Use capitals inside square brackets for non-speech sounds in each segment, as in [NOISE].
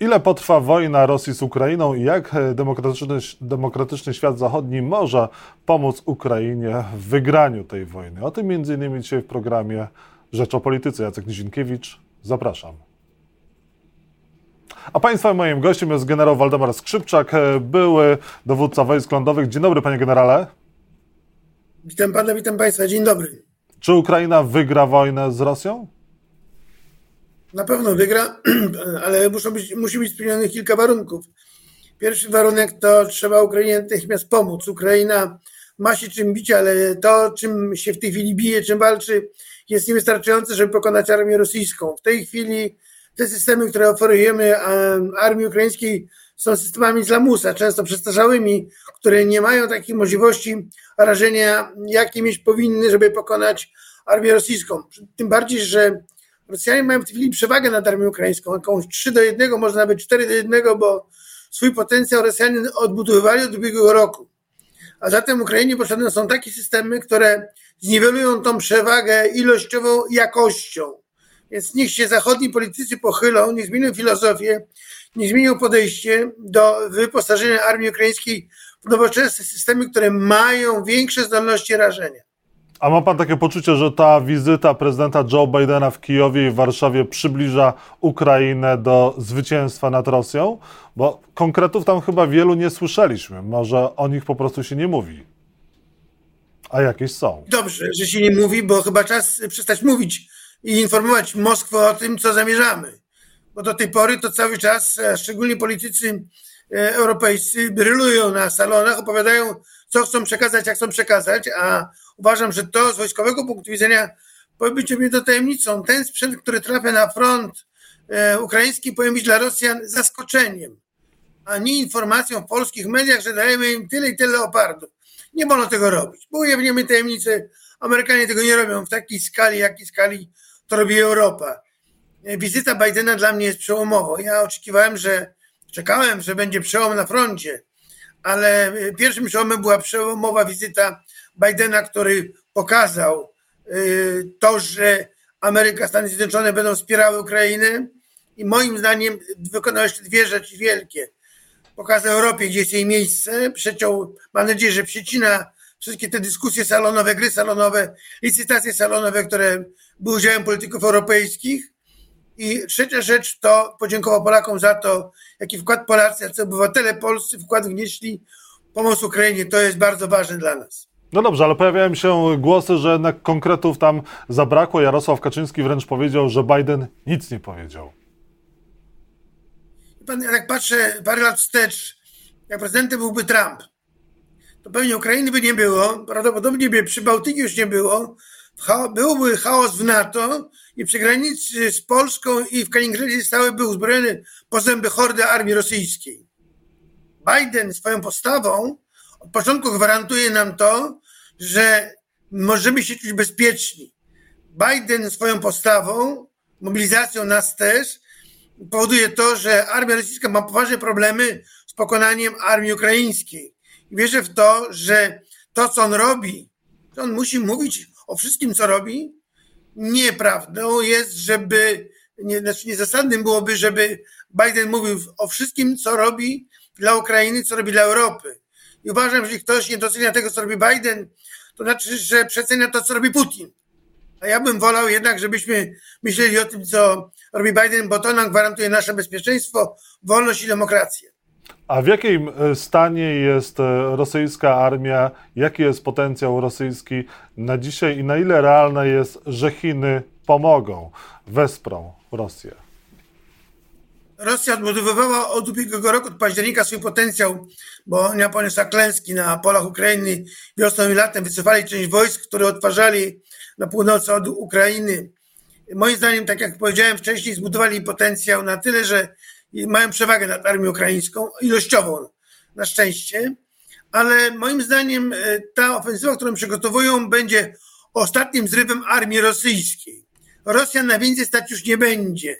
Ile potrwa wojna Rosji z Ukrainą i jak demokratyczny, demokratyczny świat zachodni może pomóc Ukrainie w wygraniu tej wojny? O tym między innymi dzisiaj w programie Rzecz o Polityce. Jacek Nizinkiewicz, zapraszam. A Państwa moim gościem jest generał Waldemar Skrzypczak, były dowódca wojsk lądowych. Dzień dobry, panie generale. Witam pana, witam państwa, dzień dobry. Czy Ukraina wygra wojnę z Rosją? Na pewno wygra, [CLEARS THROAT] ale muszą być, musi być spełnionych kilka warunków. Pierwszy warunek to trzeba Ukrainie natychmiast pomóc. Ukraina ma się czym bić, ale to, czym się w tej chwili bije, czym walczy, jest niewystarczające, żeby pokonać armię rosyjską. W tej chwili te systemy, które oferujemy armii ukraińskiej, są systemami z lamusa, często przestarzałymi, które nie mają takich możliwości rażenia, jakie mieć powinny, żeby pokonać armię rosyjską. Tym bardziej, że Rosjanie mają w tej chwili przewagę nad armią ukraińską, jakąś 3 do 1, może nawet 4 do 1, bo swój potencjał Rosjanie odbudowywali od ubiegłego roku. A zatem Ukrainie potrzebne są takie systemy, które zniwelują tą przewagę ilościową jakością. Więc niech się zachodni politycy pochylą, niech zmienią filozofię, niech zmienią podejście do wyposażenia armii ukraińskiej w nowoczesne systemy, które mają większe zdolności rażenia. A ma pan takie poczucie, że ta wizyta prezydenta Joe Bidena w Kijowie i w Warszawie przybliża Ukrainę do zwycięstwa nad Rosją? Bo konkretów tam chyba wielu nie słyszeliśmy. Może o nich po prostu się nie mówi. A jakieś są. Dobrze, że się nie mówi, bo chyba czas przestać mówić i informować Moskwę o tym, co zamierzamy. Bo do tej pory to cały czas, szczególnie politycy e, europejscy, brylują na salonach, opowiadają, co chcą przekazać, jak chcą przekazać, a uważam, że to z wojskowego punktu widzenia powinno być objęte tajemnicą. Ten sprzęt, który trafia na front e, ukraiński, powinien być dla Rosjan zaskoczeniem, a nie informacją w polskich mediach, że dajemy im tyle i tyle leopardów. Nie wolno tego robić, bo ujawniamy tajemnicę. Amerykanie tego nie robią w takiej skali, jakiej skali to robi Europa. E, wizyta Bidena dla mnie jest przełomowa. Ja oczekiwałem, że czekałem, że będzie przełom na froncie, ale e, pierwszym przełomem była przełomowa wizyta Bidena, który pokazał e, to, że Ameryka, Stany Zjednoczone będą wspierały Ukrainę i moim zdaniem wykonał jeszcze dwie rzeczy wielkie. Pokazał Europie, gdzie jest jej miejsce, przeciął, mam nadzieję, że przycina wszystkie te dyskusje salonowe, gry salonowe, licytacje salonowe, które były udziałem polityków europejskich. I trzecia rzecz to podziękował Polakom za to, jaki wkład Polacy, jacy obywatele polscy wkład wnieśli pomoc Ukrainie. To jest bardzo ważne dla nas. No dobrze, ale pojawiają się głosy, że jednak konkretów tam zabrakło. Jarosław Kaczyński wręcz powiedział, że Biden nic nie powiedział. Pan, jak patrzę parę lat wstecz, jak prezydentem byłby Trump, to pewnie Ukrainy by nie było, prawdopodobnie by przy Bałtyku już nie było, byłby chaos w NATO i przy granicy z Polską i w Kaliningradzie stałyby uzbrojone po zęby hordy armii rosyjskiej. Biden swoją postawą od początku gwarantuje nam to, że możemy się czuć bezpieczni. Biden swoją postawą, mobilizacją nas też, powoduje to, że armia rosyjska ma poważne problemy z pokonaniem armii ukraińskiej. Wierzę w to, że to, co on robi, on musi mówić o wszystkim, co robi. Nieprawdą jest, żeby, nie, znaczy niezasadnym byłoby, żeby Biden mówił o wszystkim, co robi dla Ukrainy, co robi dla Europy. I uważam, że jeśli ktoś nie docenia tego, co robi Biden, to znaczy, że przecenia to, co robi Putin. A ja bym wolał jednak, żebyśmy myśleli o tym, co robi Biden, bo to nam gwarantuje nasze bezpieczeństwo, wolność i demokrację. A w jakim e, stanie jest e, rosyjska armia? Jaki jest potencjał rosyjski na dzisiaj i na ile realne jest, że Chiny pomogą, wesprą Rosję? Rosja odbudowywała od ubiegłego roku, od października swój potencjał, bo ona poniosła klęski na polach Ukrainy wiosną i latem. Wycofali część wojsk, które odtwarzali na północy od Ukrainy. Moim zdaniem, tak jak powiedziałem wcześniej, zbudowali potencjał na tyle, że mają przewagę nad armią ukraińską, ilościową na szczęście, ale moim zdaniem e, ta ofensywa, którą przygotowują, będzie ostatnim zrywem armii rosyjskiej. Rosjan na więcej stać już nie będzie.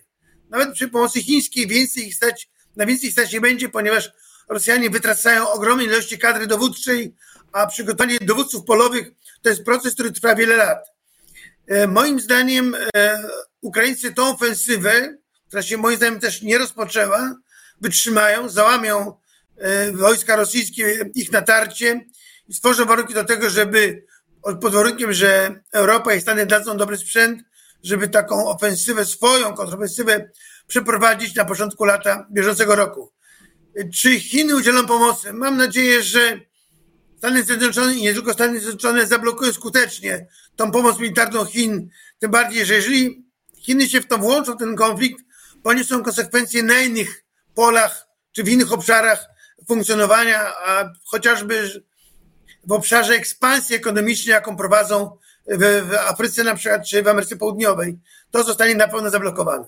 Nawet przy pomocy chińskiej więcej ich stać, na więcej ich stać nie będzie, ponieważ Rosjanie wytracają ogromne ilości kadry dowódczej, a przygotowanie dowódców polowych to jest proces, który trwa wiele lat. E, moim zdaniem e, Ukraińcy tą ofensywę która się moim zdaniem też nie rozpoczęła, wytrzymają, załamią e, wojska rosyjskie, ich natarcie i stworzą warunki do tego, żeby pod warunkiem, że Europa i Stany dadzą dobry sprzęt, żeby taką ofensywę, swoją kontrofensywę przeprowadzić na początku lata bieżącego roku. Czy Chiny udzielą pomocy? Mam nadzieję, że Stany Zjednoczone i nie tylko Stany Zjednoczone zablokują skutecznie tą pomoc militarną Chin. Tym bardziej, że jeżeli Chiny się w to włączą, ten konflikt, poniosą konsekwencje na innych polach czy w innych obszarach funkcjonowania, a chociażby w obszarze ekspansji ekonomicznej, jaką prowadzą w, w Afryce na przykład, czy w Ameryce Południowej, to zostanie na pewno zablokowane.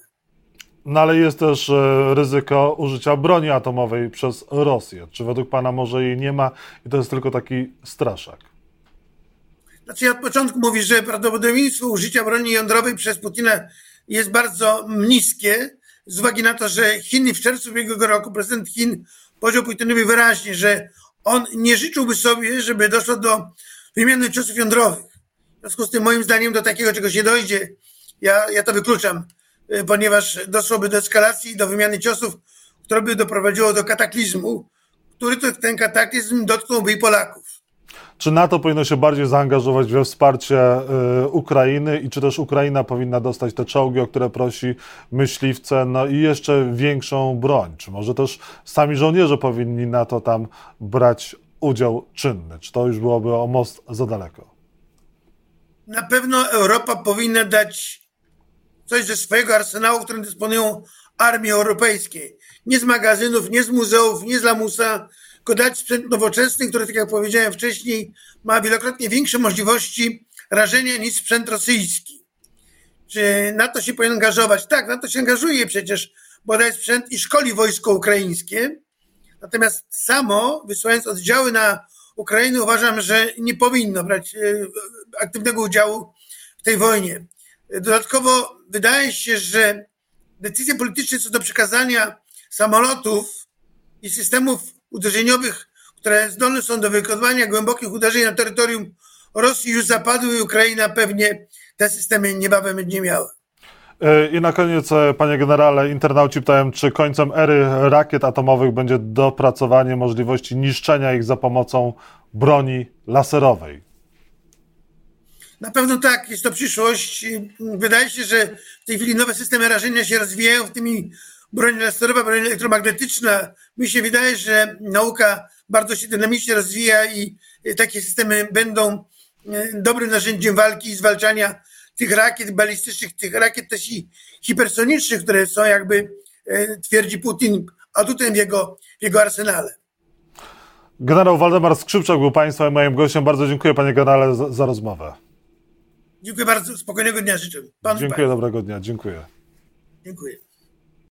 No ale jest też e, ryzyko użycia broni atomowej przez Rosję. Czy według Pana może jej nie ma i to jest tylko taki straszak? Znaczy ja od początku mówię, że prawdopodobieństwo użycia broni jądrowej przez Putina jest bardzo niskie, z uwagi na to, że Chiny w czerwcu ubiegłego roku, prezydent Chin powiedział Putinowi wyraźnie, że on nie życzyłby sobie, żeby doszło do wymiany ciosów jądrowych. W związku z tym moim zdaniem do takiego czegoś nie dojdzie. Ja, ja to wykluczam, y, ponieważ doszłoby do eskalacji, do wymiany ciosów, które by doprowadziło do kataklizmu, który to, ten kataklizm dotknąłby i Polaków. Czy NATO powinno się bardziej zaangażować we wsparcie y, Ukrainy i czy też Ukraina powinna dostać te czołgi, o które prosi myśliwce, no i jeszcze większą broń? Czy może też sami żołnierze powinni na to tam brać udział czynny? Czy to już byłoby o most za daleko? Na pewno Europa powinna dać coś ze swojego arsenału, którym dysponują armie europejskie. Nie z magazynów, nie z muzeów, nie z lamusa, tylko dać sprzęt nowoczesny, który, tak jak powiedziałem wcześniej, ma wielokrotnie większe możliwości rażenia niż sprzęt rosyjski. Czy NATO się powinien angażować? Tak, NATO się angażuje przecież, bo daje sprzęt i szkoli wojsko ukraińskie. Natomiast samo, wysyłając oddziały na Ukrainę, uważam, że nie powinno brać e, aktywnego udziału w tej wojnie. Dodatkowo wydaje się, że decyzje polityczne co do przekazania samolotów i systemów uderzeniowych, które zdolne są do wykonywania głębokich uderzeń na terytorium Rosji już zapadły i Ukraina pewnie te systemy niebawem będzie miała. E, I na koniec, e, panie generale, internauci pytają, czy końcem ery rakiet atomowych będzie dopracowanie możliwości niszczenia ich za pomocą broni laserowej? Na pewno tak, jest to przyszłość. Wydaje się, że w tej chwili nowe systemy rażenia się rozwijają, w tymi broń laserowa, broń elektromagnetyczna. Mi się wydaje, że nauka bardzo się dynamicznie rozwija i takie systemy będą e, dobrym narzędziem walki i zwalczania tych rakiet balistycznych, tych rakiet też i hipersonicznych, które są jakby, e, twierdzi Putin, atutem w jego, w jego arsenale. Generał Waldemar Skrzypczak był Państwa i moim gościem. Bardzo dziękuję Panie Generale za, za rozmowę. Dziękuję bardzo. Spokojnego dnia życzę. Panu dziękuję, dobrego dnia. Dziękuję. Dziękuję.